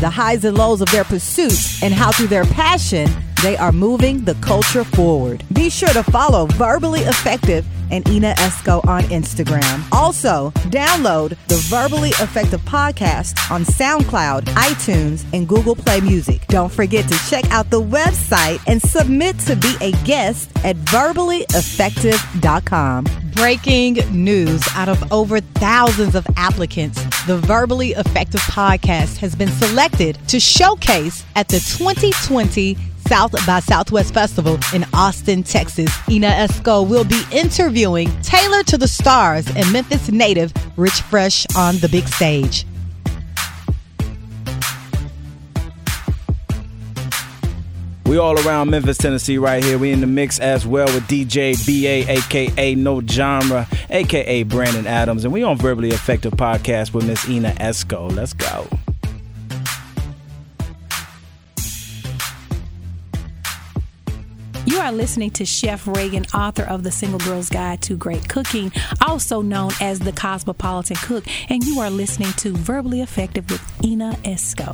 the highs and lows of their pursuits, and how through their passion, they are moving the culture forward. Be sure to follow Verbally Effective and Ina Esco on Instagram. Also, download the Verbally Effective podcast on SoundCloud, iTunes, and Google Play Music. Don't forget to check out the website and submit to be a guest at verballyeffective.com. Breaking news out of over thousands of applicants, the Verbally Effective podcast has been selected to showcase at the 2020 South by Southwest Festival in Austin, Texas. Ina Esco will be interviewing Tailor to the Stars and Memphis native Rich Fresh on the big stage. We all around Memphis, Tennessee, right here. We in the mix as well with DJ BA, aka No Genre, aka Brandon Adams, and we on Verbally Effective Podcast with Miss Ina Esco. Let's go. Are listening to Chef Reagan, author of The Single Girl's Guide to Great Cooking, also known as the Cosmopolitan Cook, and you are listening to Verbally Effective with Ina Esco.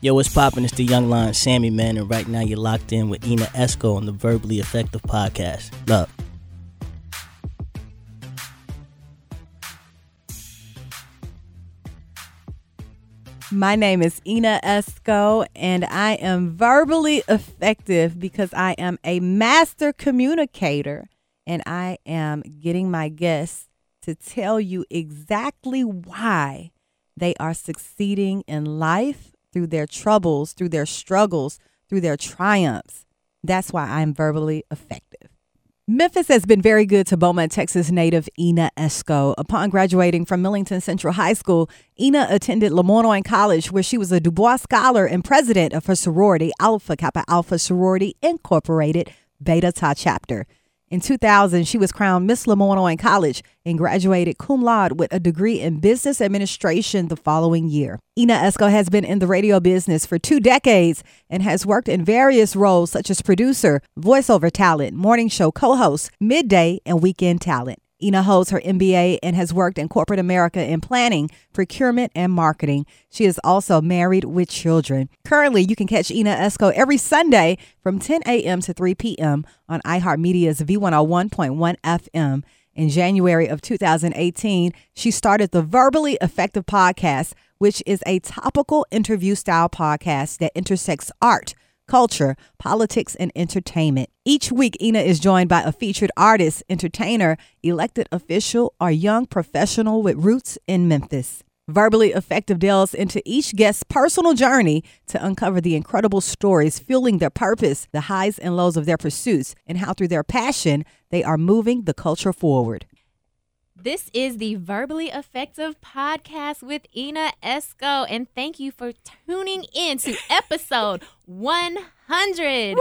Yo, what's poppin'? It's the Young Lion Sammy Man, and right now you're locked in with Ina Esco on the Verbally Effective Podcast. Love. My name is Ina Esco, and I am verbally effective because I am a master communicator and I am getting my guests to tell you exactly why they are succeeding in life through their troubles, through their struggles, through their triumphs. That's why I'm verbally effective. Memphis has been very good to Beaumont, Texas native Ina Esco. Upon graduating from Millington Central High School, Ina attended Le College, where she was a Du Bois Scholar and president of her sorority, Alpha Kappa Alpha Sorority Incorporated, Beta Tau Chapter. In 2000, she was crowned Miss Le Moyne College and graduated cum laude with a degree in business administration the following year. Ina Esco has been in the radio business for two decades and has worked in various roles such as producer, voiceover talent, morning show co host, midday, and weekend talent. Ina holds her MBA and has worked in corporate America in planning, procurement, and marketing. She is also married with children. Currently, you can catch Ina Esco every Sunday from 10 a.m. to 3 p.m. on iHeartMedia's V101.1 FM. In January of 2018, she started the Verbally Effective Podcast, which is a topical interview style podcast that intersects art culture, politics, and entertainment. Each week, Ina is joined by a featured artist, entertainer, elected official, or young professional with roots in Memphis. Verbally Effective delves into each guest's personal journey to uncover the incredible stories fueling their purpose, the highs and lows of their pursuits, and how through their passion they are moving the culture forward. This is the Verbally Effective Podcast with Ina Esco, and thank you for tuning in to episode 100.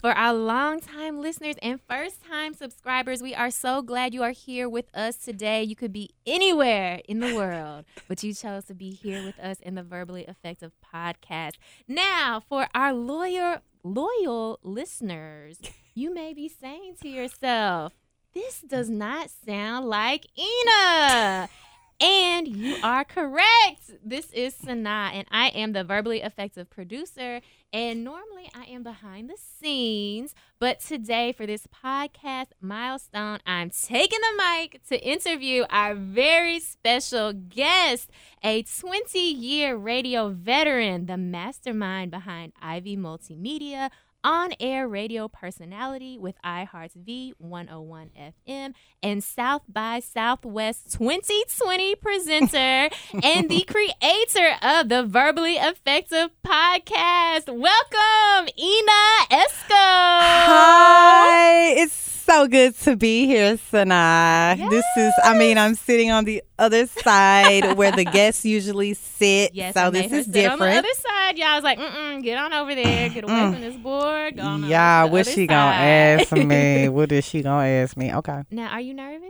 For our longtime listeners and first time subscribers, we are so glad you are here with us today. You could be anywhere in the world, but you chose to be here with us in the Verbally Effective Podcast. Now, for our lawyer, loyal listeners, you may be saying to yourself, this does not sound like Ina. And you are correct. This is Sana, and I am the verbally effective producer. And normally I am behind the scenes, but today for this podcast milestone, I'm taking the mic to interview our very special guest, a 20 year radio veteran, the mastermind behind Ivy Multimedia on air radio personality with iHeart's V101 FM and South by Southwest 2020 presenter and the creator of the Verbally Effective podcast. Welcome, Ina Esco. Hi, it's so good to be here, Sanaa. This is, I mean, I'm sitting on the other side where the guests usually sit. Yes, so this is different. On the other side, y'all was like, mm get on over there, get away from this board. Go on over yeah, to the what she gonna ask me? What is she gonna ask me? Okay. Now, are you nervous?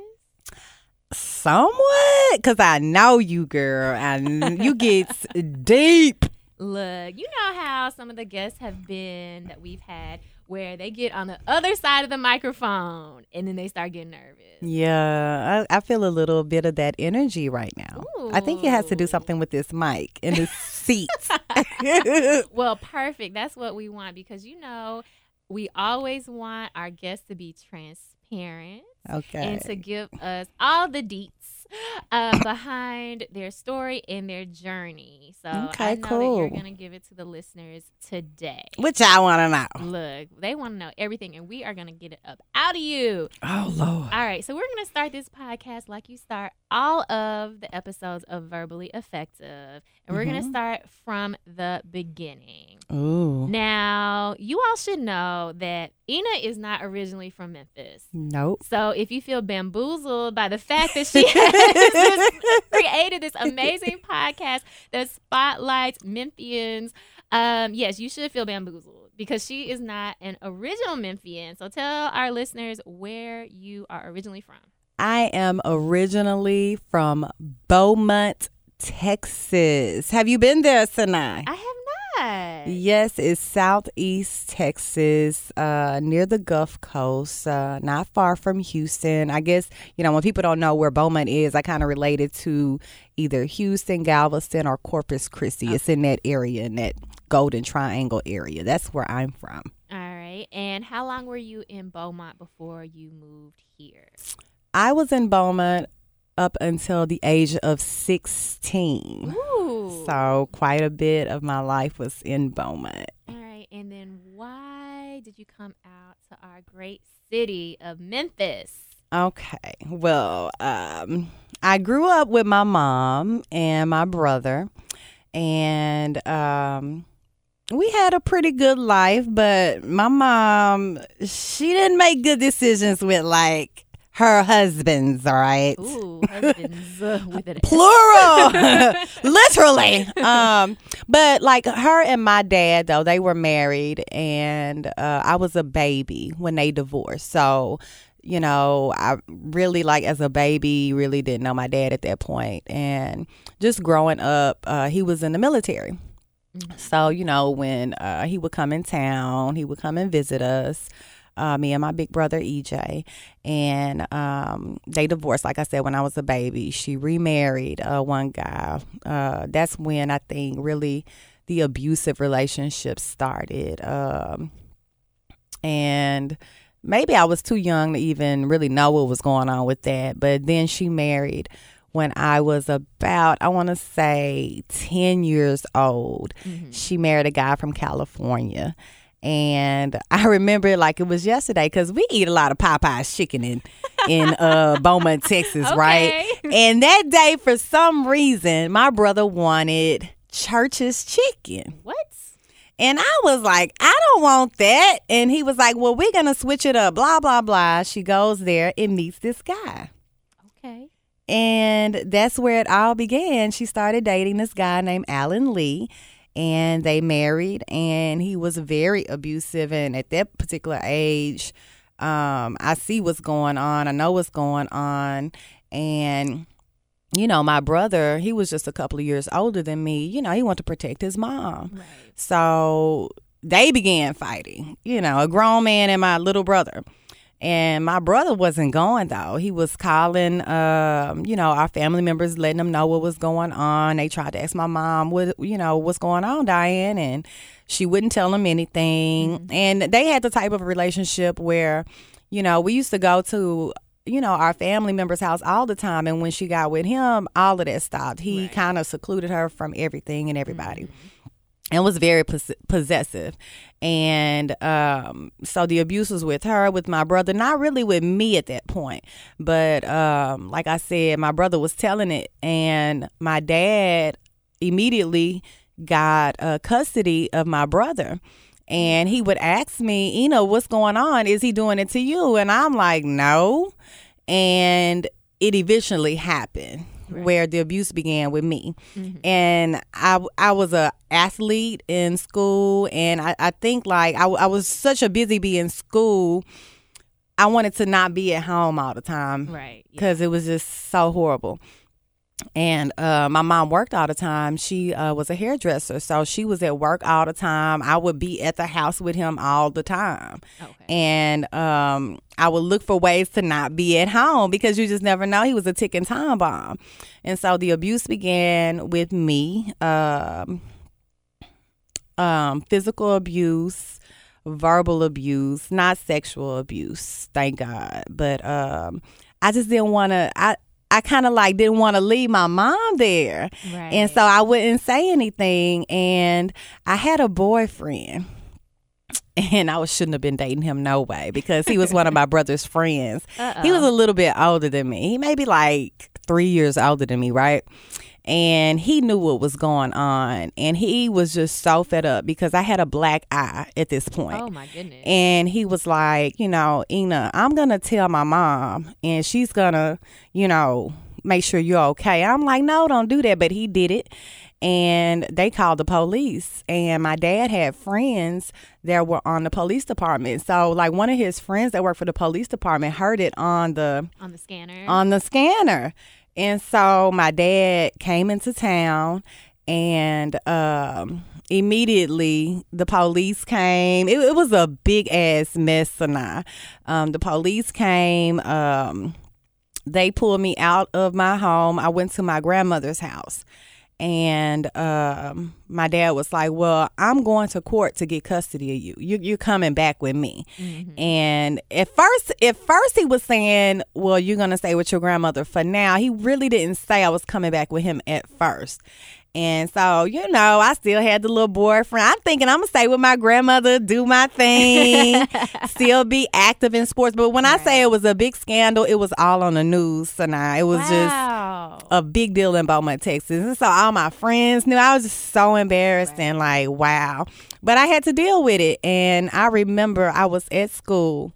Somewhat, because I know you, girl, and you get deep. Look, you know how some of the guests have been that we've had where they get on the other side of the microphone and then they start getting nervous. Yeah, I, I feel a little bit of that energy right now. I think it has to do something with this mic and the seats. Well, perfect. That's what we want because you know we always want our guests to be transparent okay. and to give us all the deets uh, behind their story and their journey. So I Okay, know that you're going to give it to the listeners today. Which I want to know. Look, they want to know everything, and we are going to get it up out of you. Oh Lord. All right, so we're going to start this podcast like you start all of the episodes of Verbally Effective, and we're going to start from the beginning. Ooh. Now, you all should know that Ina is not originally from Memphis. Nope. So if you feel bamboozled by the fact that she has created this amazing podcast that spotlights Memphians, um, yes, you should feel bamboozled because she is not an original Memphian. So tell our listeners where you are originally from. I am originally from Beaumont, Texas. Have you been there, Sanai? I have not. Yes, it's southeast Texas, uh, near the Gulf Coast, uh, not far from Houston. I guess, you know, when people don't know where Beaumont is, I kind of relate it to either Houston, Galveston, or Corpus Christi. It's in that area, in that Golden Triangle area. That's where I'm from. All right. And how long were you in Beaumont before you moved here? I was in Beaumont up until the age of 16. Ooh. So quite a bit of my life was in Beaumont. All right. And then why did you come out to our great city of Memphis? Okay. Well, um, I grew up with my mom and my brother, and um, we had a pretty good life. But my mom, she didn't make good decisions with like her husbands. All right. Ooh, husbands uh, with an plural literally um but like her and my dad though they were married and uh i was a baby when they divorced so you know i really like as a baby really didn't know my dad at that point. point and just growing up uh he was in the military so you know when uh he would come in town he would come and visit us uh, me and my big brother EJ, and um, they divorced. Like I said, when I was a baby, she remarried uh, one guy. Uh, that's when I think really the abusive relationship started, um, and maybe I was too young to even really know what was going on with that. But then she married when I was about, I want to say, ten years old. She married a guy from California. And I remember it like it was yesterday because we eat a lot of Popeye's chicken in in uh, Beaumont, Texas, right? And that day, for some reason, my brother wanted Church's chicken. What? And I was like, I don't want that. And he was like, Well, we're going to switch it up, blah, blah, blah. She goes there and meets this guy. Okay. And that's where it all began. She started dating this guy named Alan Lee, and they married. And he was very abusive. And at that particular age, um, I see what's going on. I know what's going on. And you know, my brother, he was just a couple of years older than me. You know, he wanted to protect his mom. Right. So they began fighting, you know, a grown man and my little brother. And my brother wasn't going though. He was calling, um, you know, our family members, letting them know what was going on. They tried to ask my mom, what, you know, what's going on, Diane, and she wouldn't tell them anything. And they had the type of relationship where, you know, we used to go to, you know, our family members' house all the time. And when she got with him, all of that stopped. He kind of secluded her from everything and everybody and was very pos- possessive. And um, so the abuse was with her, with my brother, not really with me at that point. But um, like I said, my brother was telling it, and my dad immediately got uh, custody of my brother. And he would ask me, you know, what's going on? Is he doing it to you? And I'm like, no. And it eventually happened where the abuse began with me. Mm-hmm. And I, I was a athlete in school. And I, I think like I, I was such a busy bee in school. I wanted to not be at home all the time Right. Yeah. because it was just so horrible. And uh, my mom worked all the time. She uh, was a hairdresser, so she was at work all the time. I would be at the house with him all the time, Okay. and um, I would look for ways to not be at home because you just never know. He was a ticking time bomb, and so the abuse began with me. Um, um, physical abuse, verbal abuse, not sexual abuse, thank God. But um, I just didn't want to. I I kind of like didn't want to leave my mom there, Right. and so I wouldn't say anything. And I had a boyfriend. And I was, shouldn't have been dating him no way because he was one of my brother's friends. He was a little bit older than me. He may be like three years older than me, right? And he knew what was going on. And he was just so fed up because I had a black eye at this point. Oh my goodness. And he was like, you know, Ina, I'm going to tell my mom and she's going to, you know, make sure you're okay. I'm like, no, don't do that. But he did it. And they called the police. And my dad had friends that were on the police department. So, like, one of his friends that worked for the police department heard it on the on the scanner. on the scanner. And so my dad came into town and um, immediately the police came. It, it was a big ass mess, and um, the police came. Um, they pulled me out of my home. I went to my grandmother's house. And um, my dad was like, "Well, I'm going to court to get custody of you. you you're coming back with me." And at first, at first he was saying, "Well, you're gonna stay with your grandmother for now." He really didn't say I was coming back with him at first. And so, you know, I still had the little boyfriend. I'm thinking I'm gonna stay with my grandmother, do my thing, still be active in sports. But when I say it was a big scandal, it was all on the news. Now it was just a big deal in Beaumont, Texas. And so all my friends knew I was just so embarrassed and like, wow. But I had to deal with it. And I remember I was at school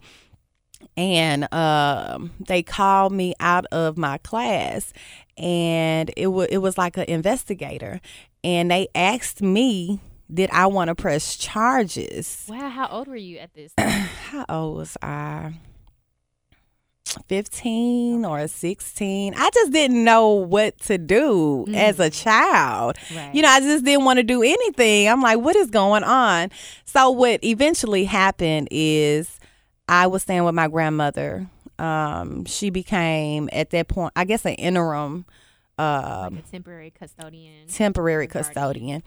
and um, they called me out of my class and it, wa it was like an investigator. And they asked me, did I want to press charges? Wow. How old were you at this? time? How old was I? 15 or 16. I just didn't know what to do as mm-hmm. a child. Right. You know, I just didn't want to do anything. I'm like, what is going on? So, what eventually happened is I was staying with my grandmother. Um, she became, at that point, I guess, an interim um, like a temporary custodian. temporary custodian.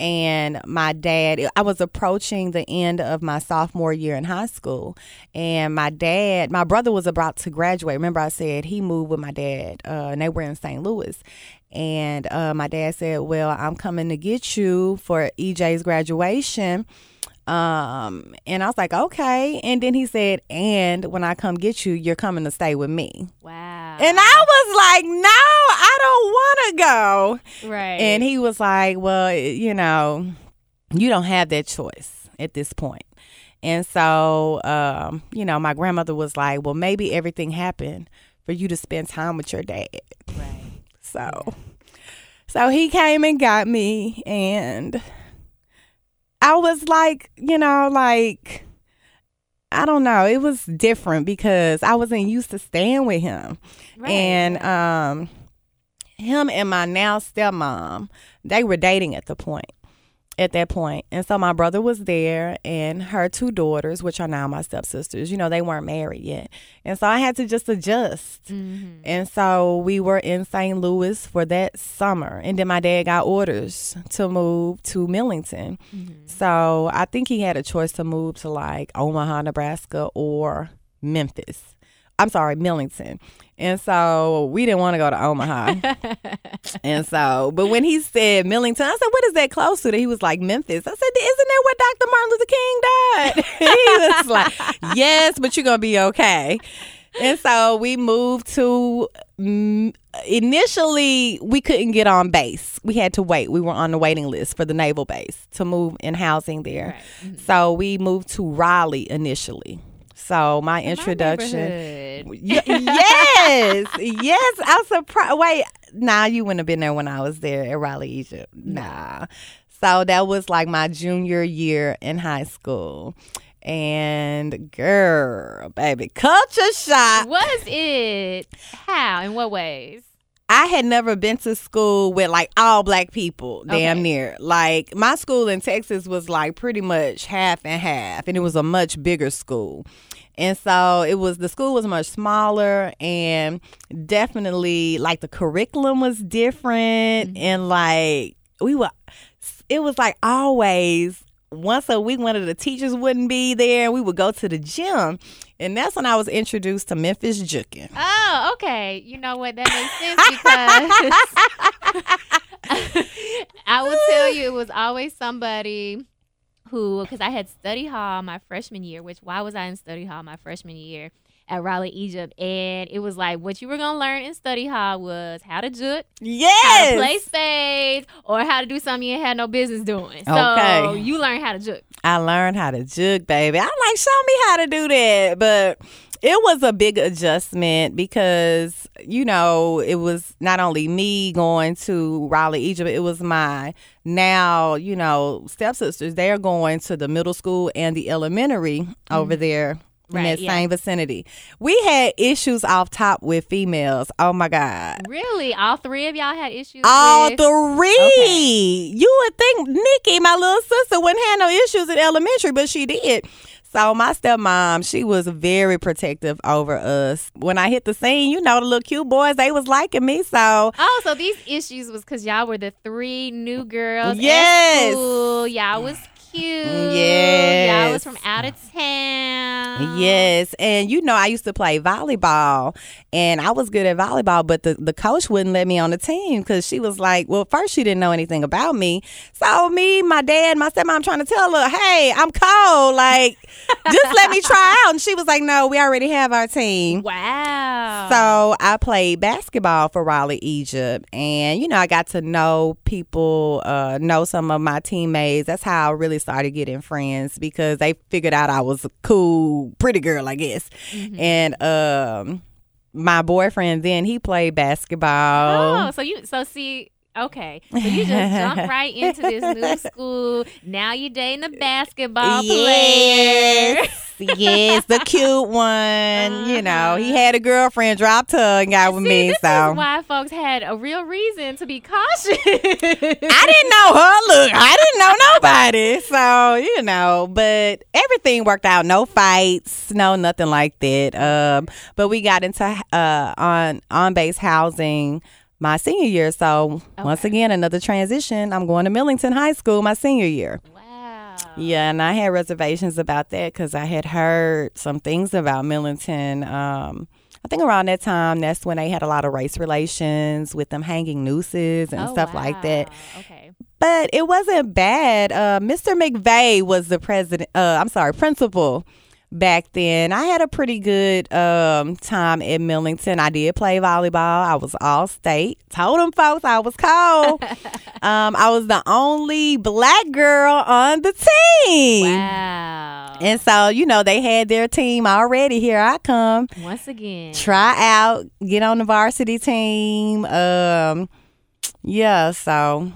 And my dad, I was approaching the end of my sophomore year in high school. And my dad, my brother was about to graduate. Remember, I said he moved with my dad, uh, and they were in St. Louis. And uh, my dad said, Well, I'm coming to get you for EJ's graduation. Um, and I was like, Okay. And then he said, And when I come get you, you're coming to stay with me. Wow. And I was like, No, I don't want to go. right. And he was like, Well, you know, you don't have that choice at this point. And so, um, you know, my grandmother was like, Well, maybe everything happened for you to spend time with your dad. right. So, so he came and got me, and I was like, you know, like, I don't know. It was different because I wasn't used to staying with him. Right. And um him and my now stepmom, they were dating at the point at that point. And so my brother was there and her two daughters, which are now my stepsisters, you know, they weren't married yet. And so I had to just adjust. Mhm. And so we were in St. Louis for that summer. And then my dad got orders to move to Millington. So I think he had a choice to move to like Omaha, Nebraska or Memphis. I'm sorry, Millington. And so we didn't want to go to Omaha. and so, but when he said Millington, I said, what is that close to? That he was like, Memphis. I said, isn't that where Dr. Martin Luther King died? he was like, yes, but you're going to be okay. And so we moved to mm, initially we couldn't get on base. We had to wait. We were on the waiting list for the naval base to move in housing there. Right. Mhm. So we moved to Raleigh initially. So my introduction. neighborhood. Y- yes, yes. I'm surprised. Wait, nah, you wouldn't have been there when I was there at Raleigh, Egypt. Nah. So that was like my junior year in high school. And girl, baby, culture shock. Was it? How? In what ways? I had never been to school with like all black people, damn Okay. near. Like my school in Texas was like pretty much half and half, and it was a much bigger school. And so it was the school was much smaller and definitely like the curriculum was different mm-hmm. and like we were it was like always once a week one of the teachers wouldn't be there we would go to the gym and that's when I was introduced to Memphis Jukin. Oh, okay. You know what? That makes sense because I will tell you, it was always somebody who, because I had study hall my freshman year. Which why was I in study hall my freshman year at Raleigh, Egypt? And it was like what you were gonna learn in study hall was how to juk, how Yes. to play spades, or how to do something you had no business doing. So Okay. you learn how to juk. I learned how to jug, baby. I'm like, show me how to do that. But it was a big adjustment because, you know, it was not only me going to Raleigh, Egypt, it was my now, you know, stepsisters. They're going to the middle school and the elementary over there. In Mm-hmm. That yeah. same vicinity. We had issues off top with females. Oh my God. Really, all three of y'all had issues. All with, three. Okay. You would think Nikki, my little sister, wouldn't have no issues in elementary, but she did. So my stepmom, she was very protective over us. When I hit the scene, you know, the little cute boys, they was liking me. So Oh, so these issues was because y'all were the three new girls. Yes. Y'all was cute. Yes. Y'all was from out of town. Yes, and you know I used to play volleyball, and I was good at volleyball, but the, the coach wouldn't let me on the team because she was like, well, first she didn't know anything about me, so me, my dad, my stepmom trying to tell her, hey, I'm cold, like just let me try out, and she was like, no, we already have our team. Wow. So I played basketball for Raleigh, Egypt, and you know I got to know people, uh, know some of my teammates. That's how I really started getting friends because they figured out I was a cool, pretty girl, I guess. And um, my boyfriend then he played basketball. Oh, so you so see. Okay, so you just jump right into this new school. Now you dating a basketball player. Yes, yes, the cute one. You know, he had a girlfriend, dropped her, and got with See, me. this so is why folks had a real reason to be cautious. I didn't know her. Look, I didn't know nobody. So, you know, but everything worked out. No fights, no nothing like that. Um, but we got into uh on on base housing my senior year. So once again, another transition. I'm going to Millington High School my senior year. wow. Yeah, and I had reservations about that because I had heard some things about Millington. Um, I think around that time, that's when they had a lot of race relations with them hanging nooses and Oh, stuff like that. Okay. But it wasn't bad. Uh, Mr. McVeigh was the president. Uh, I'm sorry, principal back then. I had a pretty good um, time at Millington. I did play volleyball. I was all state. Told them folks I was cold. um, I was the only black girl on the team. Wow. And so, you know, they had their team already. Here I come. Once again. Try out, get on the varsity team. Um, yeah, so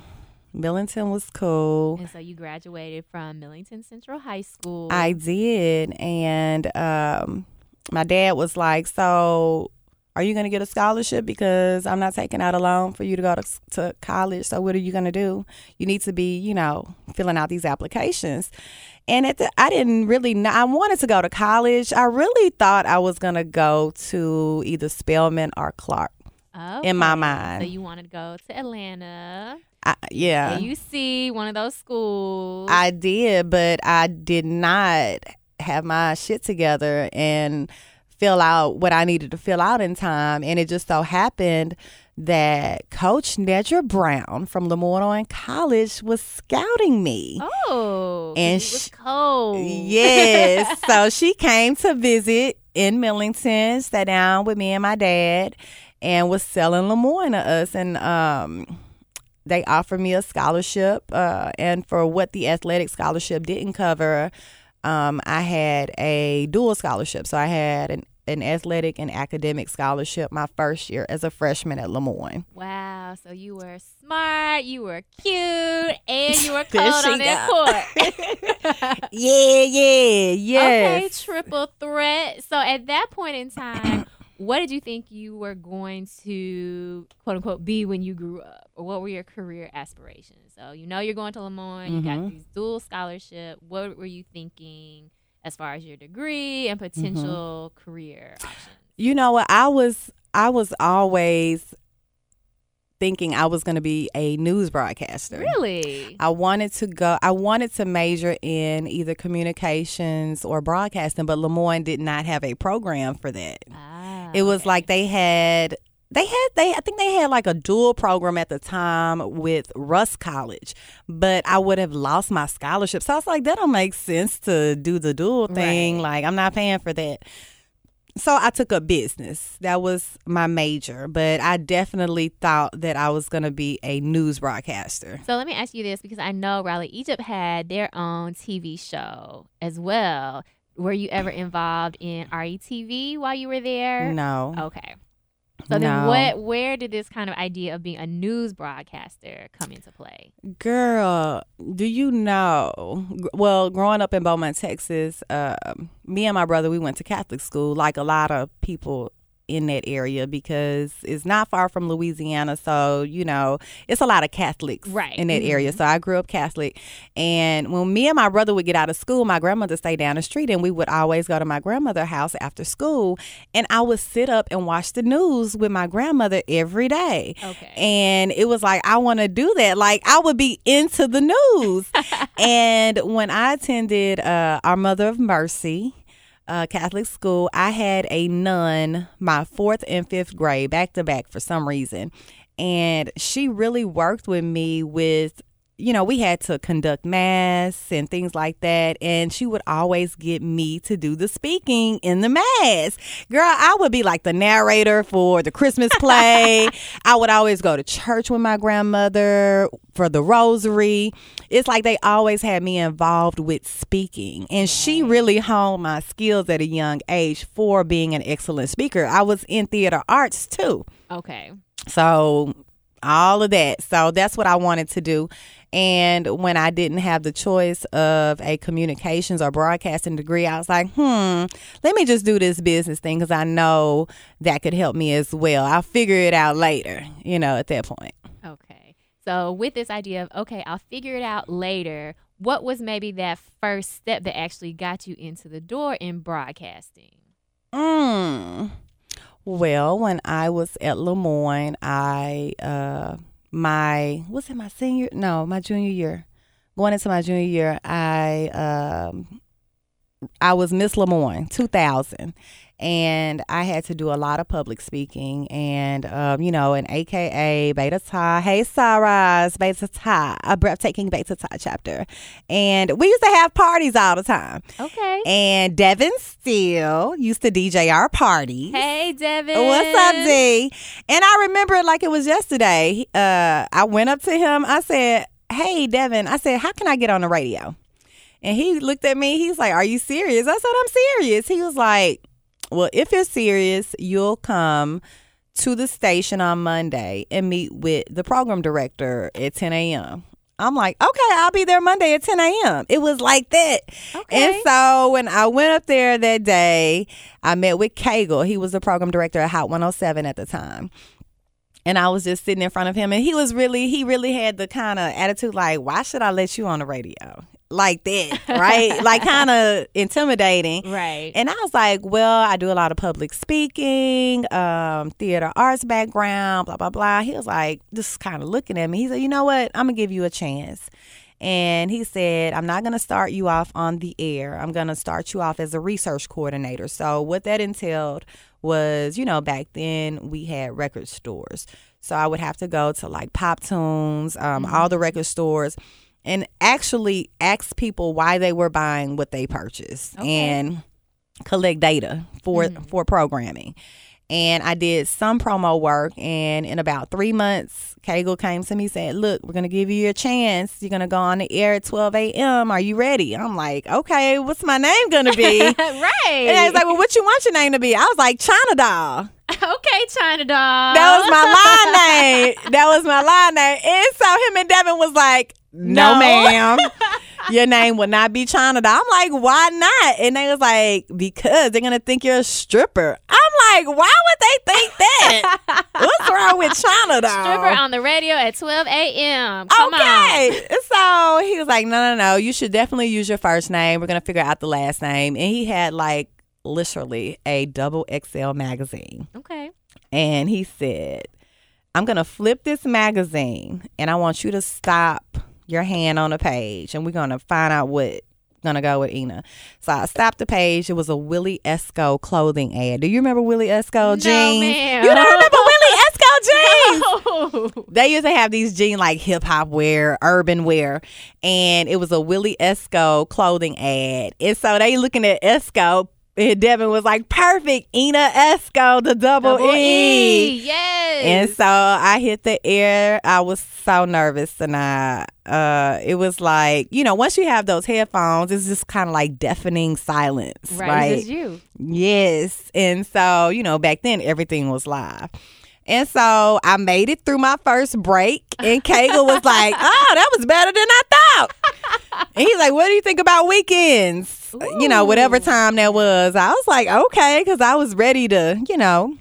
Millington was cool. And so you graduated from Millington Central High School. I did. And um, my dad was like, So, are you going to get a scholarship? Because I'm not taking out a loan for you to go to, to college. So, what are you going to do? You need to be, you know, filling out these applications. And at the, I didn't really know. I wanted to go to college. I really thought I was going to go to either Spelman or Clark in my mind. So you wanted to go to Atlanta, I, yeah. AUC, one of those schools. I did, but I did not have my shit together and fill out what I needed to fill out in time. And it just so happened that Coach Nedra Brown from Lemoyne College was scouting me. oh, And it was cold. Yes. so she came to visit in Millington, sat down with me and my dad. and was selling Lemoyne to us. And um, they offered me a scholarship. Uh, and for what the athletic scholarship didn't cover, um, I had a dual scholarship. So I had an an athletic and academic scholarship my first year as a freshman at Lemoyne. Wow. So you were smart, you were cute, and you were cold on that court. Yeah, yeah, yes. Okay, triple threat. So at that point in time, what did you think you were going to quote unquote be when you grew up? Or what were your career aspirations? So you know you're going to Lemoyne, you got Mhm. these dual scholarship. What were you thinking as far as your degree and potential career options? You know what? I was I was always thinking I was going to be a news broadcaster. Really? I wanted to go. I wanted to major in either communications or broadcasting, but Lemoyne did not have a program for that. Ah, It was okay. like they had. They had they I think they had like a dual program at the time with Rust College, but I would have lost my scholarship. So I was like, that don't make sense to do the dual thing. Right. Like I'm not paying for that. So I took up business. That was my major, but I definitely thought that I was going to be a news broadcaster. So let me ask you this because I know Raleigh Egypt had their own TV show as well. Were you ever involved in RETV while you were there? No. Okay. So then what where did this kind of idea of being a news broadcaster come into play? Girl, do you know? Well, growing up in Beaumont, Texas, um, me and my brother, we went to Catholic school, like a lot of people in that area, because it's not far from Louisiana. So, you know, it's a lot of Catholics Right. in that area. So I grew up Catholic. And when me and my brother would get out of school, my grandmother stayed down the street, and we would always go to my grandmother's house after school. And I would sit up and watch the news with my grandmother every day. Okay. And it was like, I want to do that. Like, I would be into the news. and when I attended uh, our Mother of Mercy uh, Catholic school, I had a nun my fourth and fifth grade back to back for some reason. And she really worked with me with you know, we had to conduct mass and things like that. And she would always get me to do the speaking in the mass. Girl, I would be like the narrator for the Christmas play. I would always go to church with my grandmother for the rosary. It's like they always had me involved with speaking. And she really honed my skills at a young age for being an excellent speaker. I was in theater arts too. okay. So all of that. So that's what I wanted to do. And when I didn't have the choice of a communications or broadcasting degree, I was like, hmm, let me just do this business thing because I know that could help me as well. I'll figure it out later, you know, at that point. Okay. So with this idea of okay, I'll figure it out later, what was maybe that first step that actually got you into the door in broadcasting? Mm. Well, when I was at Lemoyne, I uh my was it my senior? No, my junior year. Going into my junior year, I um I was Miss Lemoyne, 2000, and I had to do a lot of public speaking and um, you know, an AKA Beta Tau. Hey, Sarah's Beta Tau, a breathtaking Beta Tau chapter, and we used to have parties all the time. Okay. And Devin Steele used to DJ our parties. Hey Devin. What's up, D? And I remember it like it was yesterday. Uh, I went up to him. I said, Hey, Devin, I said, How can I get on the radio? And he looked at me. He's like, Are you serious? I said, I'm serious. He was like, Well, if you're serious, you'll come to the station on Monday and meet with the program director at 10 a.m. I'm like, okay, I'll be there Monday at 10 a.m. It was like that. Okay. And so when I went up there that day, I met with Cagle. He was the program director at Hot 107 at the time. And I was just sitting in front of him, and he was really, he really had the kind of attitude like, why should I let you on the radio? Like that, right? like kind of intimidating. Right. And I was like, well, I do a lot of public speaking, um, theater arts background, blah, blah, blah. He was like, just kind of looking at me. He said, you know what? I'm going to give you a chance. And he said, I'm not going to start you off on the air. I'm going to start you off as a research coordinator. So, what that entailed was, you know, back then we had record stores. So, I would have to go to like Pop Tunes, um, all the record stores, and actually ask people why they were buying what they purchased. Okay. And collect data for mm. for programming. and I did some promo work. And in about three months, Kegel came to me said, "Look, we're gonna give you a chance. You're gonna go on the air at 12 a.m. Are you ready?" I'm like, "Okay, what's my name gonna be?" and right. I was like, "Well, what you want your name to be?" I was like, "China Doll." okay, China doll. That was my line name. That was my line name. And so him and Devin was like, "No, No. ma'am." Your name would not be China Doll. I'm like, why not? And they was like, because they're gonna think you're a stripper. I'm like, why would they think that? What's wrong with China Doll? Stripper on the radio at 12 a.m. Come on. okay. So he was like, no, no, no. You should definitely use your first name. We're gonna figure out the last name. And he had like literally a double XL magazine. Okay. And he said, I'm gonna flip this magazine and I want you to stop your hand on the page and we're gonna find out what gonna go with Ina. So I stopped the page. It was a Willie Esco clothing ad. Do you remember Willie Esco jeans? No, ma'am. You don't remember Willie Esco jeans? Oh. They used to have these jeans like hip hop wear, urban wear, and it was a Willie Esco clothing ad. And so they looking at Esco, and Devin was like, "Perfect, Ina Esco, the double, Double E." E. Yes. And so I hit the air. I was so nervous, and I, uh, it was like you know, once you have those headphones, it's just kind of like deafening silence, right. right? It's you. Yes. And so, you know, back then everything was live. And so I made it through my first break, and Kegel was like, "Oh, that was better than I thought." and he's like, "What do you think about weekends? You know, whatever time that was." I was like, "Okay," because I was ready to, you know,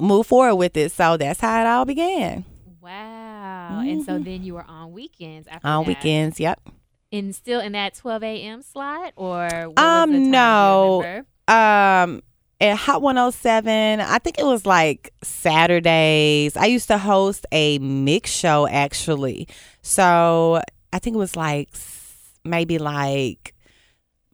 move forward with it. So that's how it all began. Wow. And so then you were on weekends after On that. weekends, yep. And still in that 12 a.m. slot? Or Um, the time, do you no. um at Hot 107, I think it was like Saturdays. I used to host a mix show actually. So I think it was like maybe like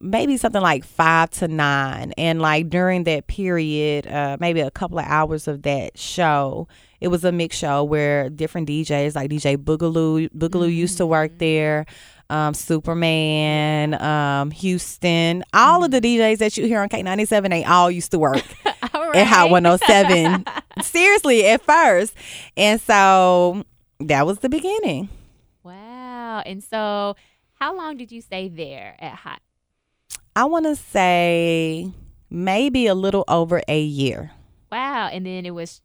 maybe something like five to nine. And like during that period, uh, maybe a couple of hours of that show, it was a mix show where different DJs like DJ Boogaloo, Boogaloo used to work there. Um, Superman, um, Houston, all of the DJs that you hear on K97, they all used to work at Hot 107. Seriously, at first. And so that was the beginning. Wow. And so how long did you stay there at Hot? I want to say maybe a little over a year. Wow. And then it was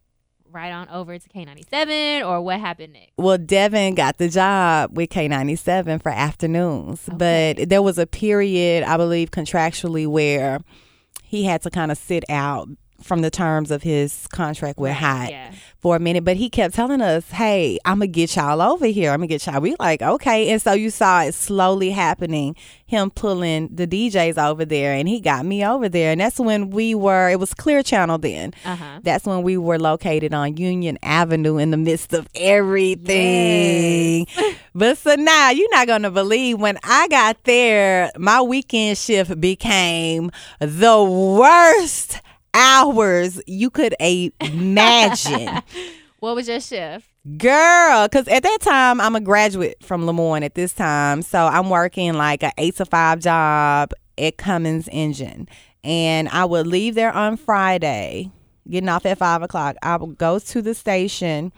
right on over to K97 or what happened next? Well, Devin got the job with K97 for afternoons, Okay. but there was a period, I believe, contractually where he had to kind of sit out from the terms of his contract with Hot yeah. for a minute. But he kept telling us, "Hey, I'm gonna get y'all over here. I'm gonna get y'all." We like, okay, and so you saw it slowly happening. Him pulling the DJs over there, and he got me over there, and that's when we were. It was Clear Channel then. Uh-huh. That's when we were located on Union Avenue in the midst of everything. But so now you're not gonna believe when I got there, my weekend shift became the worst hours you could imagine. What was your shift? Girl, because at that time I'm a graduate from Lemoyne at this time, so I'm working like a eight to five job at Cummins Engine, and I would leave there on Friday, getting off at five o'clock. I would go to the station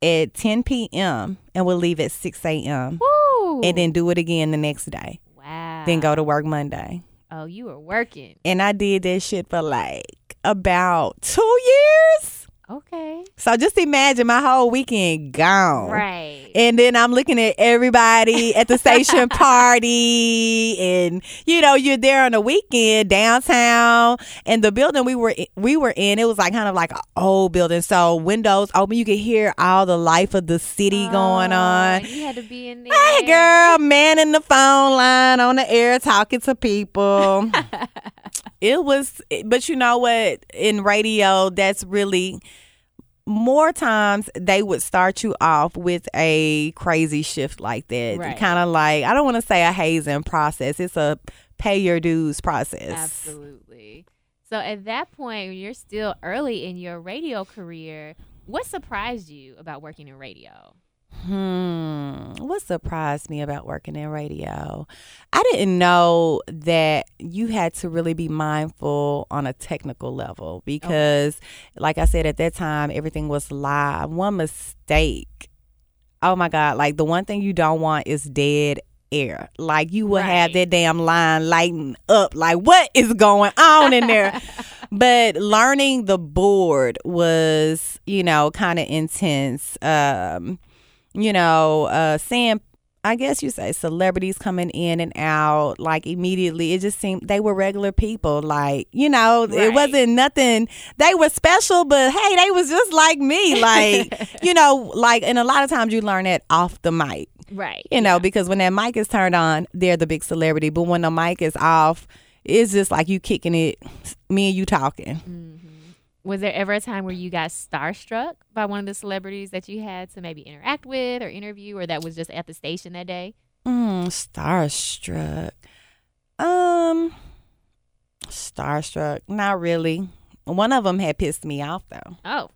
at 10 p.m. and would leave at 6 a.m. Woo. and then do it again the next day. wow. Then go to work Monday, Oh, you were working. and I did that shit for like about two years. Okay. So just imagine my whole weekend gone. Right. And then I'm looking at everybody at the station party, and you know you're there on the weekend downtown, and the building we were we were in it was like kind of like an old building, so windows open, you could hear all the life of the city oh, going Oh, on. You had to be in there. Hey girl, man in the phone line on the air talking to people. it was, but you know what? In radio, that's really more times they would start you off with a crazy shift like that. Right. Kind of like, I don't want to say a hazing process, it's a pay your dues process. Absolutely. So at that point, when you're still early in your radio career, what surprised you about working in radio? Hmm. What surprised me about working in radio? I didn't know that you had to really be mindful on a technical level because, like I said, at that time, everything was live. One mistake. Oh my God. Like the one thing you don't want is dead air. Like you will have that damn line lighting up. Like what is going on in there? but learning the board was, you know, kind of intense. Um, you know, uh, seeing, I guess you say celebrities coming in and out, like immediately. It just seemed they were regular people. Like, you know, it wasn't nothing. They were special, but hey, they was just like me. Like, you know, like, and a lot of times you learn that off the mic Right. you know, because when that mic is turned on, they're the big celebrity. But when the mic is off, it's just like you kicking it, me and you talking. Was there ever a time where you got starstruck by one of the celebrities that you had to maybe interact with or interview, or that was just at the station that day? Mm, starstruck. Um, starstruck. Not really. One of them had pissed me off though. Oh,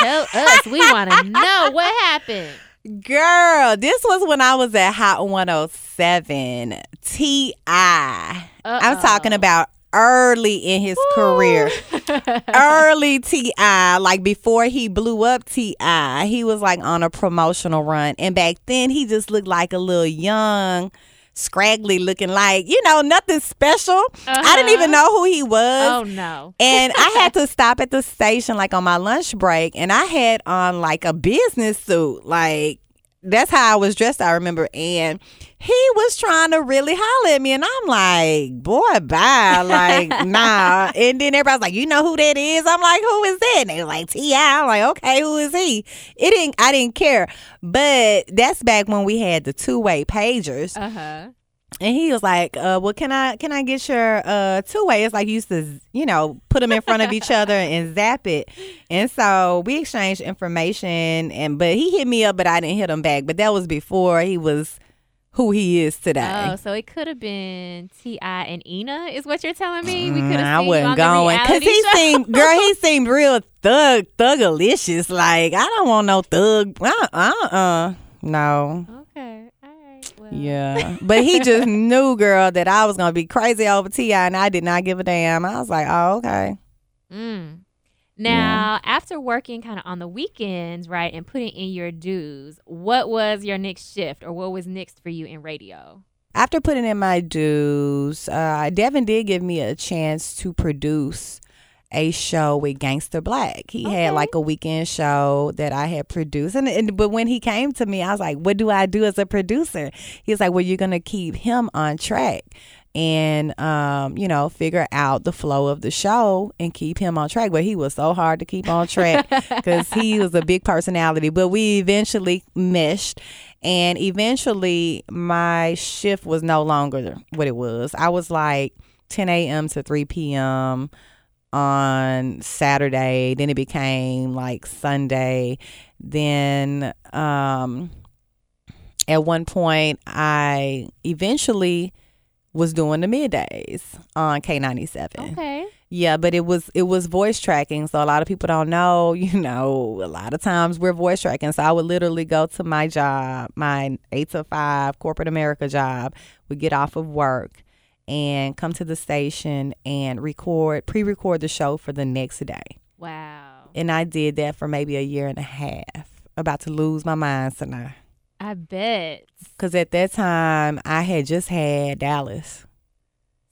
tell us. We want to know what happened. Girl, this was when I was at Hot 107. Ti. I'm talking about early in his career. early T.I., like before he blew up T.I., he was like on a promotional run, and back then he just looked like a little young, scraggly looking, like you know nothing special. I didn't even uh-huh. know who he was. Oh no. And I had to stop at the station like on my lunch break, and I had on like a business suit, like that's how I was dressed. I remember, and he was trying to really holler at me, and I'm like, "Boy, bye!" Like, nah. And then everybody's like, "You know who that is?" I'm like, "Who is that?" And they were like, "Ti." I'm like, "Okay, who is he?" It didn't. I didn't care, but that's back when we had the two way pagers. Uh huh. And he was like, uh, "Well, can I can I get your uh, two way?" It's like you used to, you know, put them in front of each other and zap it. And so we exchanged information, and but he hit me up, but I didn't hit him back. But that was before he was who he is today. Oh, so it could have been T.I. and Ina, is what you're telling me? We Mm, could have. I wasn't going because he seemed, girl, he seemed real thug, thugalicious. Like I don't want no thug. Uh, uh, uh no. Okay. Yeah, but he just knew, girl, that I was gonna be crazy over T.I., and I did not give a damn. I was like, oh, okay. Mm. Now, after working kind of on the weekends, right, and putting in your dues, what was your next shift, or what was next for you in radio? After putting in my dues, uh, Devin did give me a chance to produce a show with Gangster Black. He Okay. had like a weekend show that I had produced, and, and but when he came to me, I was like, "What do I do as a producer?" He's like, "Well, you're gonna keep him on track." And um, you know, figure out the flow of the show and keep him on track. But he was so hard to keep on track because he was a big personality. But we eventually meshed, and eventually my shift was no longer what it was. I was like 10 a.m. to 3 p.m. on Saturday. Then it became like Sunday. Then um, at one point, I eventually was doing the middays on K97. Okay. Yeah, but it was it was voice tracking, so a lot of people don't know. You know, a lot of times we're voice tracking. So I would literally go to my job, my eight to five corporate America job. Would get off of work and come to the station and record, pre-record the show for the next day. Wow. And I did that for maybe a year and a half. About to lose my mind tonight. I bet. Cause at that time I had just had Dallas.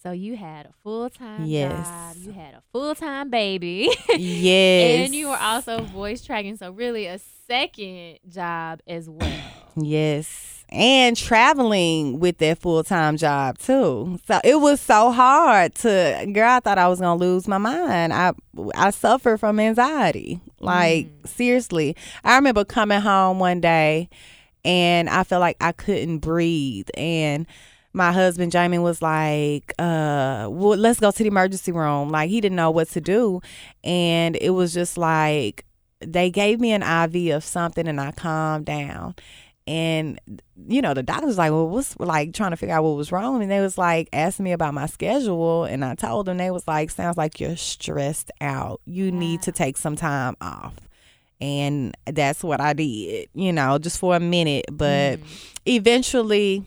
So you had a full time Yes. job. You had a full time baby. Yes. and you were also voice tracking. So really a second job as well. Yes. And traveling with that full time job too. So it was so hard to girl, I thought I was gonna lose my mind. I I suffered from anxiety. Like seriously. I remember coming home one day and I felt like I couldn't breathe and my husband Jamie was like, uh, well, let's go to the emergency room. Like he didn't know what to do. And it was just like they gave me an IV of something and I calmed down. And you know, the doctor was like, Well, what's like trying to figure out what was wrong? And they was like asking me about my schedule and I told them they was like, Sounds like you're stressed out. You need to take some time off. and that's what I did, you know, just for a minute. But mm. eventually,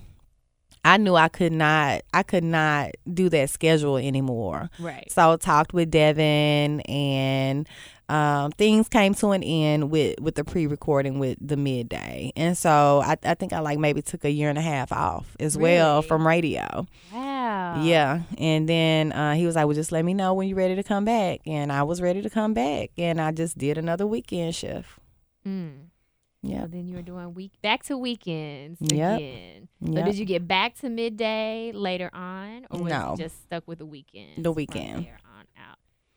I knew I could not, I could not do that schedule anymore. Right. So I talked with Devin, and um, things came to an end with with the pre-recording with the midday, and so I, I think I like maybe took a year and a half off as well from radio. Wow. Yeah, and then uh, he was like, "Well, just let me know when you're ready to come back," and I was ready to come back, and I just did another weekend shift. Mm. Yeah, So then you were doing week back to weekends Yep. again. So Yep. did you get back to midday later on, or was No. you just stuck with the weekend? The weekend. There on out.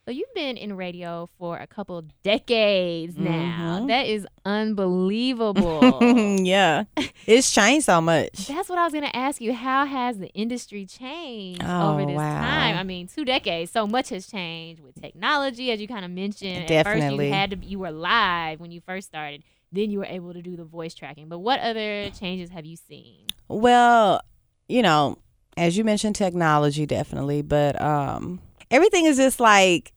So you've been in radio for a couple decades now. Mhm. That is unbelievable. yeah, it's changed so much. That's what I was going to ask you. How has the industry changed Oh, over this wow. time? I mean, two decades. So much has changed with technology, as you kind of mentioned. At first, Definitely. you had to. You were live when you first started. Then you were able to do the voice tracking. But what other changes have you seen? Well, you know, as you mentioned, technology definitely, but um, everything is just like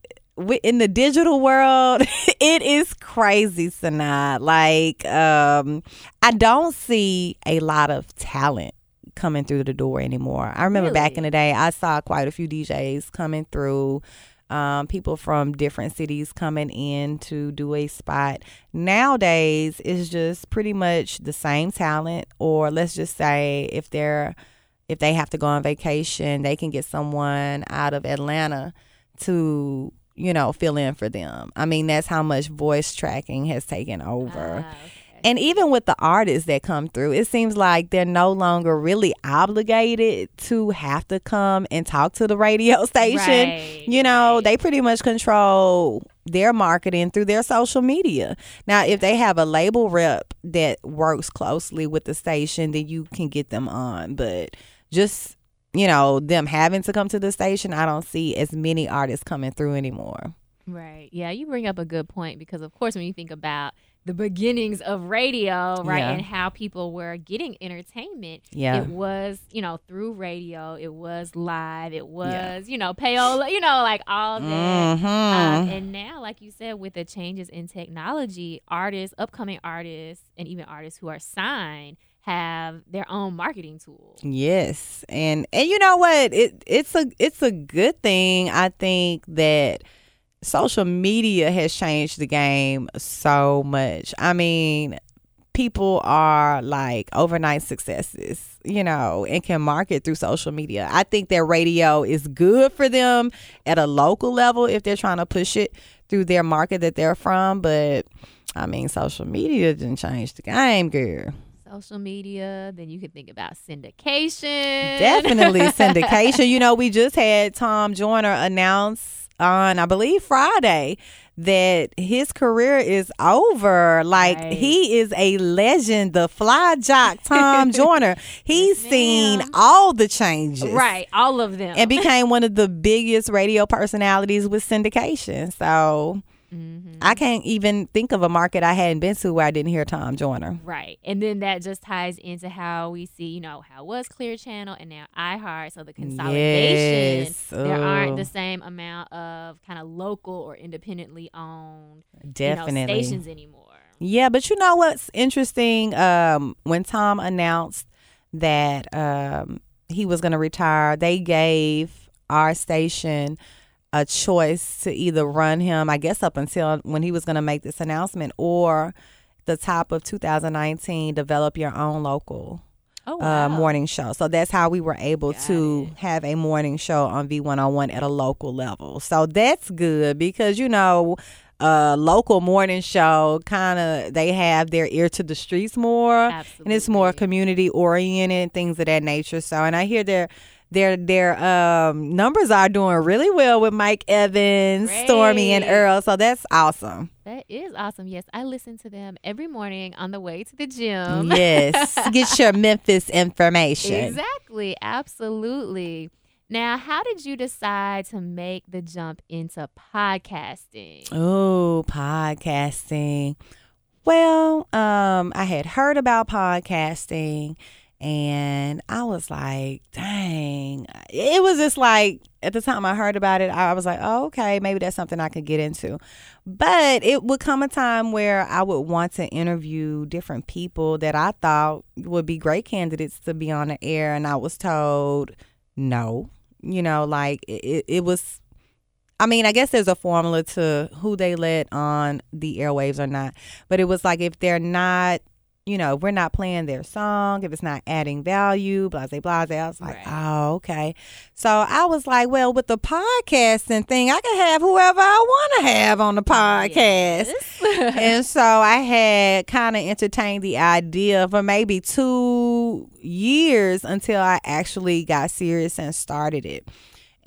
in the digital world. it is crazy, Sanaa. Like, um, I don't see a lot of talent coming through the door anymore. I remember back in the day, I saw quite a few DJs coming through. Um, people from different cities coming in to do a spot. Nowadays, it's just pretty much the same talent, or let's just say if they're if they have to go on vacation, they can get someone out of Atlanta to you know fill in for them. I mean, that's how much voice tracking has taken over. Ah, okay. And even with the artists that come through, it seems like they're no longer really obligated to have to come and talk to the radio station. Right, you know, right. they pretty much control their marketing through their social media. Now, if they have a label rep that works closely with the station, then you can get them on. But just, you know, them having to come to the station, I don't see as many artists coming through anymore. Right. Yeah, you bring up a good point because, of course, when you think about the beginnings of radio, right, Yeah. and how people were getting entertainment, Yeah. it was, you know, through radio, it was live, it was, Yeah. you know, payola, you know, like all that. Mhm. Um, and now, like you said, with the changes in technology, artists, upcoming artists, and even artists who are signed have their own marketing tools. Yes, and and you know what? It it's a it's a good thing. I think that social media has changed the game so much. I mean, people are like overnight successes, you know, and can market through social media. I think that radio is good for them at a local level if they're trying to push it through their market that they're from, but I mean, social media didn't change the game, girl. Social media, then you could think about syndication. Definitely syndication. You know, we just had Tom Joyner announce on, I believe, Friday that his career is over. Like Right. he is a legend, the fly jock Tom Joyner. He's Yes, seen all the changes. Right, all of them. And became one of the biggest radio personalities with syndication. So Mhm. I can't even think of a market I hadn't been to where I didn't hear Tom Joyner. Right. And then that just ties into how we see, you know, how was Clear Channel and now iHeart. So the consolidation, Yes. there aren't the same amount of kind of local or independently owned you know, Definitely. stations anymore. Yeah, but you know what's interesting? Um, when Tom announced that um, he was going to retire, they gave our station a choice to either run him, I guess, up until when he was going to make this announcement, or the top of 2019, develop your own local Oh, uh, morning show. So that's how we were able to have a morning show on V101 at a local level. So that's good because, you know, uh, local morning show kind of they have their ear to the streets more and it's more community oriented things of that nature so and i hear their their their um numbers are doing really well with mike evans stormy and earl so that's awesome That is awesome. Yes, I listen to them every morning on the way to the gym. yes get your memphis information Exactly. Absolutely. Now, how did you decide to make the jump into podcasting? Oh, podcasting. Well, um, I had heard about podcasting And I was like, dang. It was just like, at the time I heard about it, I was like, oh, okay, maybe that's something I could get into. But it would come a time where I would want to interview different people that I thought would be great candidates to be on the air. And I was told, no. You know, like it, it was I mean, I guess there's a formula to who they let on the airwaves or not. But it was like if they're not, you know, we're not playing their song, if it's not adding value, blase, blase. I was like, Right. oh, okay. So I was like, well, with the podcasting thing, I can have whoever I want to have on the podcast. and so I had kind of entertained the idea for maybe two years until I actually got serious and started it.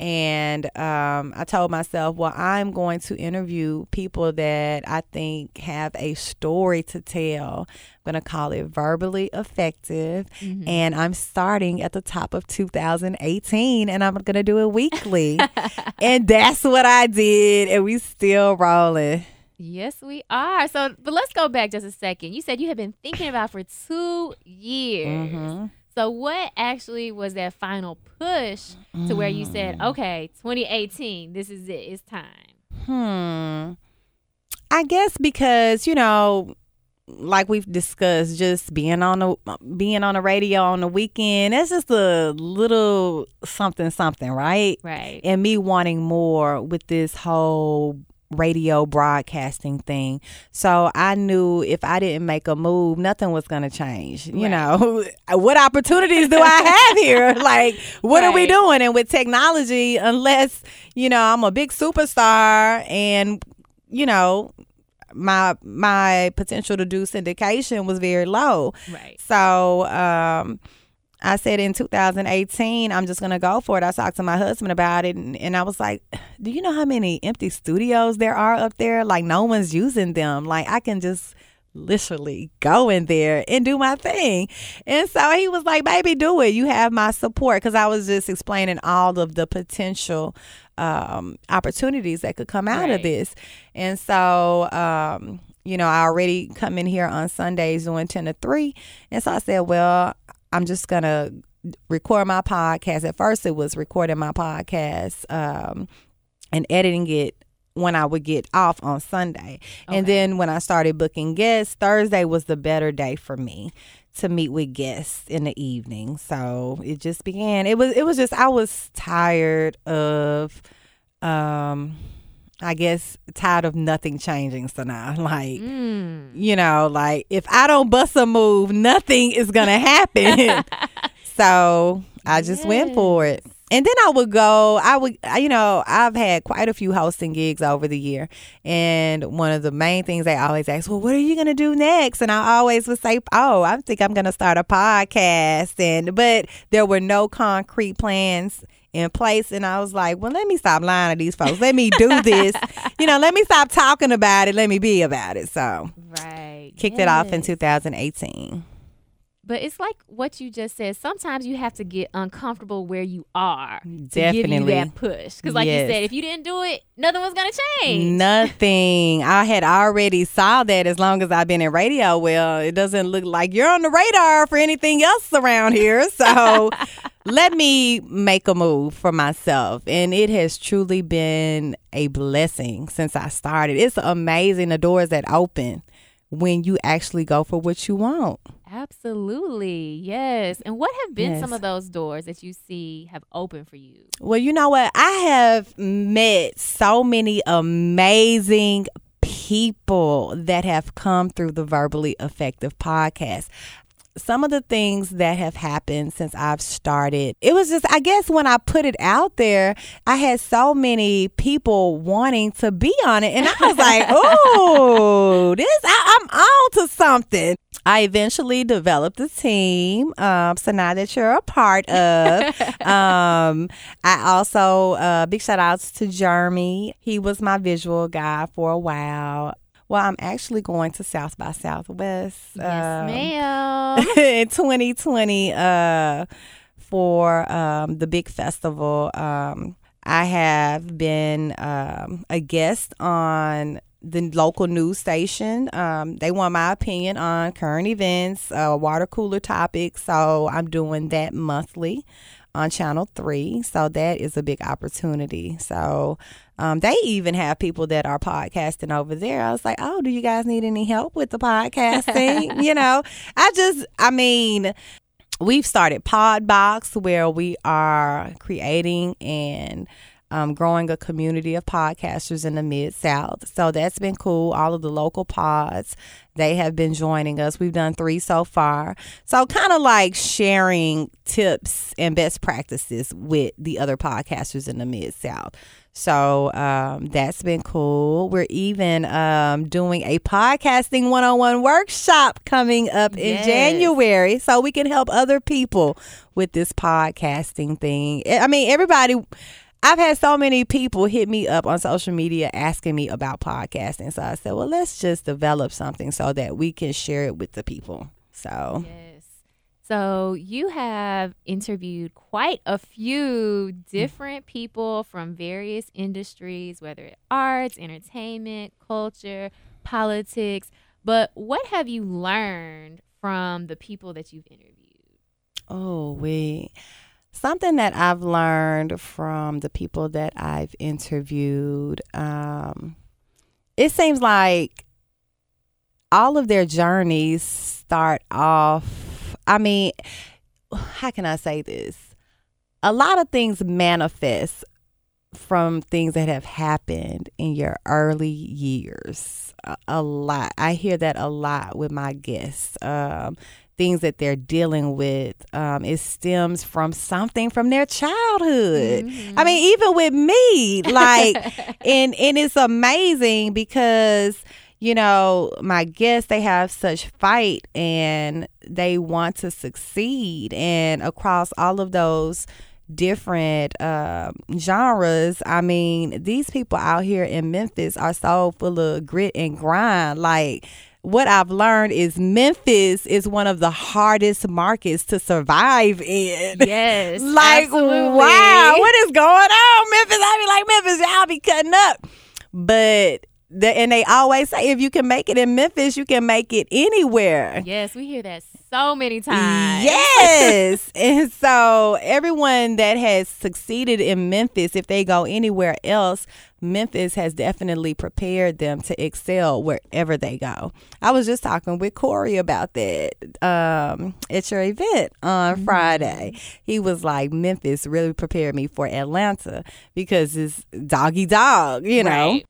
And um, I told myself, well, I'm going to interview people that I think have a story to tell. I'm going to call it verbally effective. And I'm starting at the top of 2018 and I'm going to do it weekly. and that's what I did. And we still rolling. Yes, we are. So, but let's go back just a second. You said you had been thinking about for two years. Mm-hmm. So, what actually was that final push to where you said, Mm. okay, 2018, this is it, it's time? Hmm. I guess because you know, like we've discussed, just being on the being on the radio on the weekend, that's just a little something, something, right? Right. And me wanting more with this whole radio broadcasting thing. So I knew if I didn't make a move, nothing was going to change. You Right. know, what opportunities do I have here? Like, what are we doing? And with technology, unless, you know, I'm a big superstar and, you know, my my potential to do syndication was very low. Right. So um, I said in 2018, I'm just going to go for it. I talked to my husband about it, and, and I was like, Do you know how many empty studios there are up there? Like, no one's using them. Like, I can just literally go in there and do my thing. And so he was like, Baby, do it. You have my support. Because I was just explaining all of the potential um, opportunities that could come out of this. And so, um, you know, I already come in here on Sundays doing 10 to 3. And so I said, well, I'm just going to record my podcast. At first, it was recording my podcast um, and editing it when I would get off on Sunday. And then when I started booking guests, Thursday was the better day for me to meet with guests in the evening. So it just began. It was it was just I was tired of um I guess tired of nothing changing so now like Mm. you know like if I don't bust a move nothing is going to happen. so I just went for it. And then I would go, I would, you know, I've had quite a few hosting gigs over the year. And one of the main things they always ask, well, what are you going to do next? And I always would say, oh, I think I'm going to start a podcast. And, but there were no concrete plans in place. And I was like, well, let me stop lying to these folks. Let me do this. you know, let me stop talking about it. Let me be about it. So Right. kicked it off in 2018. But it's like what you just said. Sometimes you have to get uncomfortable where you are to give you Definitely. that push. Because, like Yes. you said, if you didn't do it, nothing was gonna change. Nothing. I had already saw that as long as I've been in radio. Well, it doesn't look like you're on the radar for anything else around here. So let me make a move for myself. And it has truly been a blessing since I started. It's amazing the doors that open when you actually go for what you want. Absolutely, yes. And what have been some of those doors that you see have opened for you? Well, you know what? I have met so many amazing people that have come through the Verbally Effective podcast. Some of the things that have happened since I've started, it was just, I guess, when I put it out there, I had so many people wanting to be on it. And I was like, oh, this, I, I'm on to something. I eventually developed a team. Um, so now that you're a part of, um, I also uh, big shout outs to Jeremy. He was my visual guy for a while. Well, I'm actually going to South by Southwest. Yes, um, ma'am. in 2020 uh, for um, the big festival. Um, I have been um, a guest on the local news station. Um, they want my opinion on current events, uh, water cooler topics. So I'm doing that monthly on Channel 3. So that is a big opportunity. So um, they even have people that are podcasting over there. I was like, oh, do you guys need any help with the podcasting? you know, I just, I mean, we've started Podbox where we are creating and um, growing a community of podcasters in the Mid South. So that's been cool. All of the local pods, they have been joining us. We've done three so far. So kind of like sharing tips and best practices with the other podcasters in the Mid South. So um, that's been cool. We're even um, doing a podcasting one on one workshop coming up in Yes. January so we can help other people with this podcasting thing. I mean, everybody. I've had so many people hit me up on social media asking me about podcasting. So I said, well, let's just develop something so that we can share it with the people. So, Yes. So you have interviewed quite a few different people from various industries, whether it's arts, entertainment, culture, politics. But what have you learned from the people that you've interviewed? oh, we. Something that I've learned from the people that I've interviewed, um, it seems like all of their journeys start off. I mean, how can I say this? A lot of things manifest from things that have happened in your early years. A, a lot. I hear that a lot with my guests. Um, things that they're dealing with. Um, it stems from something from their childhood. I mean, even with me, like, and and it's amazing because you know my guests they have such fight and they want to succeed and across all of those different um genres i mean these people out here in memphis are so full of grit and grind like what I've learned is Memphis is one of the hardest markets to survive in. Yes. like, absolutely. wow, what is going on, Memphis? I be like, Memphis, y'all be cutting up. But the, and they always say if you can make it in Memphis, you can make it anywhere. Yes, we hear that so many times. Yes. and so everyone that has succeeded in Memphis, if they go anywhere else, Memphis has definitely prepared them to excel wherever they go. I was just talking with Corey about that um, at your event on Friday. He was like, Memphis really prepared me for Atlanta because it's doggy dog, you know. Right.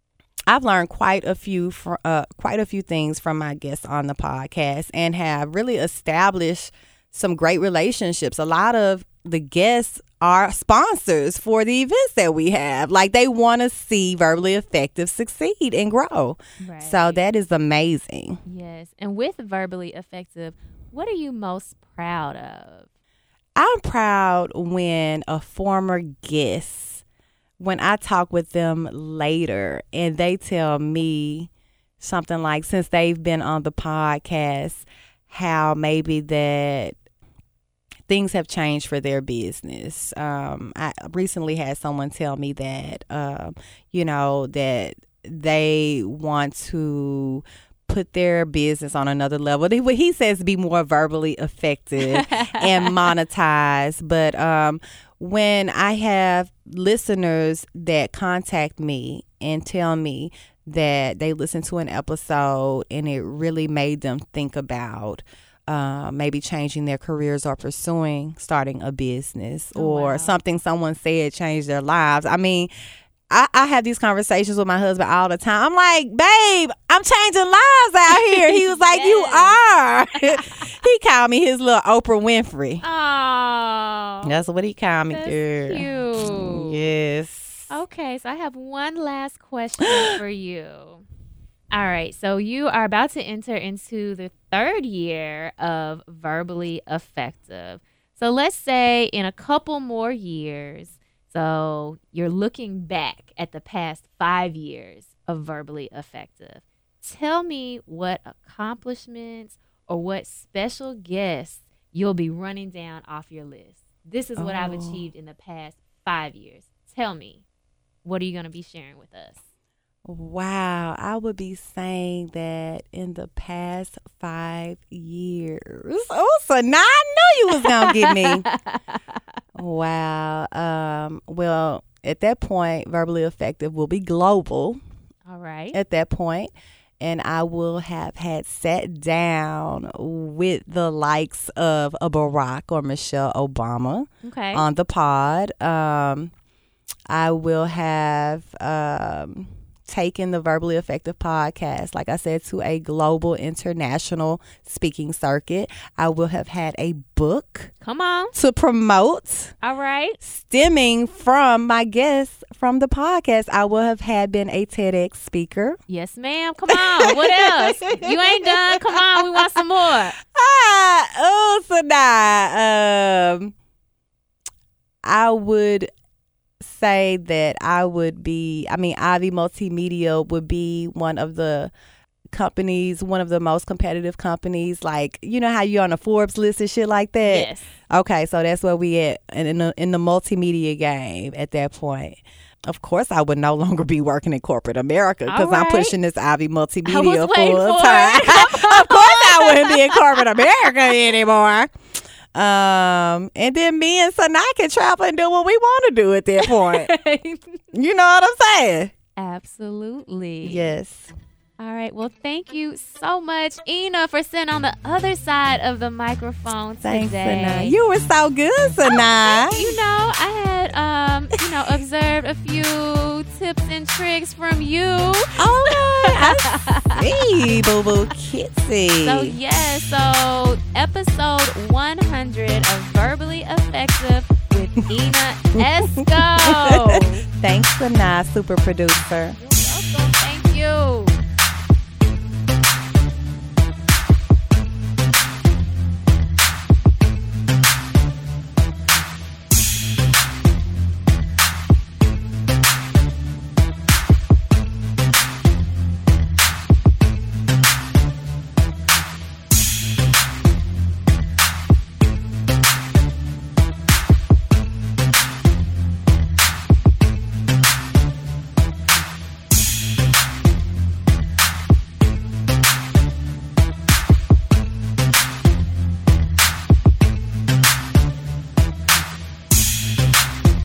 I've learned quite a few uh, quite a few things from my guests on the podcast and have really established some great relationships. A lot of the guests are sponsors for the events that we have. Like they want to see verbally effective succeed and grow. Right. So that is amazing. Yes. And with verbally effective, what are you most proud of? I'm proud when a former guest, when I talk with them later and they tell me something like, since they've been on the podcast, how maybe that things have changed for their business. Um, I recently had someone tell me that, um, you know, that they want to put their business on another level. What he says be more verbally effective and monetize. But um, when I have listeners that contact me and tell me that they listened to an episode and it really made them think about uh, maybe changing their careers or pursuing starting a business or wow. something someone said changed their lives. I mean, I, I have these conversations with my husband all the time. I'm like, babe, I'm changing lives out here. He was like, you are. he called me his little Oprah Winfrey. Oh. That's what he called me, That's cute. Yes. Okay, so I have one last question for you. All right, so you are about to enter into the third year of verbally effective. So let's say in a couple more years, so you're looking back at the past five years of verbally effective. Tell me what accomplishments or what special guests you'll be running down off your list. This is what I've Oh. achieved in the past five years. Tell me, what are you going to be sharing with us? Wow, I would be saying that in the past five years. Oh, so now I knew you was gonna get me. wow. Um. Well, at that point, verbally effective will be global. All right. At that point, and I will have had sat down with the likes of a Barack or Michelle Obama Okay. on the pod. Um, I will have um, taken the Verbally Effective podcast, like I said, to a global international speaking circuit. I will have had a book Come on. to promote All right. stemming from my guests from the podcast. I will have had been a TEDx speaker. Yes, ma'am. Come on. What else? You ain't done. Come on. We want some more. Ah, oh, so nah. Um, I would say that I would be. I mean, Ivy Multimedia would be one of the companies, one of the most competitive companies. Like you know how you're on a Forbes list and shit like that. Yes. Okay, so that's where we at in the, in the multimedia game at that point. Of course, I would no longer be working in corporate America because All I'm pushing this Ivy Multimedia full time. of course, I wouldn't be in corporate America anymore. Um, and then me and Sanaa can travel and do what we want to do at that point. you know what I'm saying? Absolutely. Yes. All right. Well, thank you so much, Ina, for sitting on the other side of the microphone Thanks, today. Sanaa. You were so good, Sanaa. you know, I had um, you know, observed a few tips and tricks from you. Oh, I see, Boo Boo Kitsy. So yeah, so episode 100 of Verbally Effective with Ina Esco. Thanks, Sanaa, super producer. Thank You're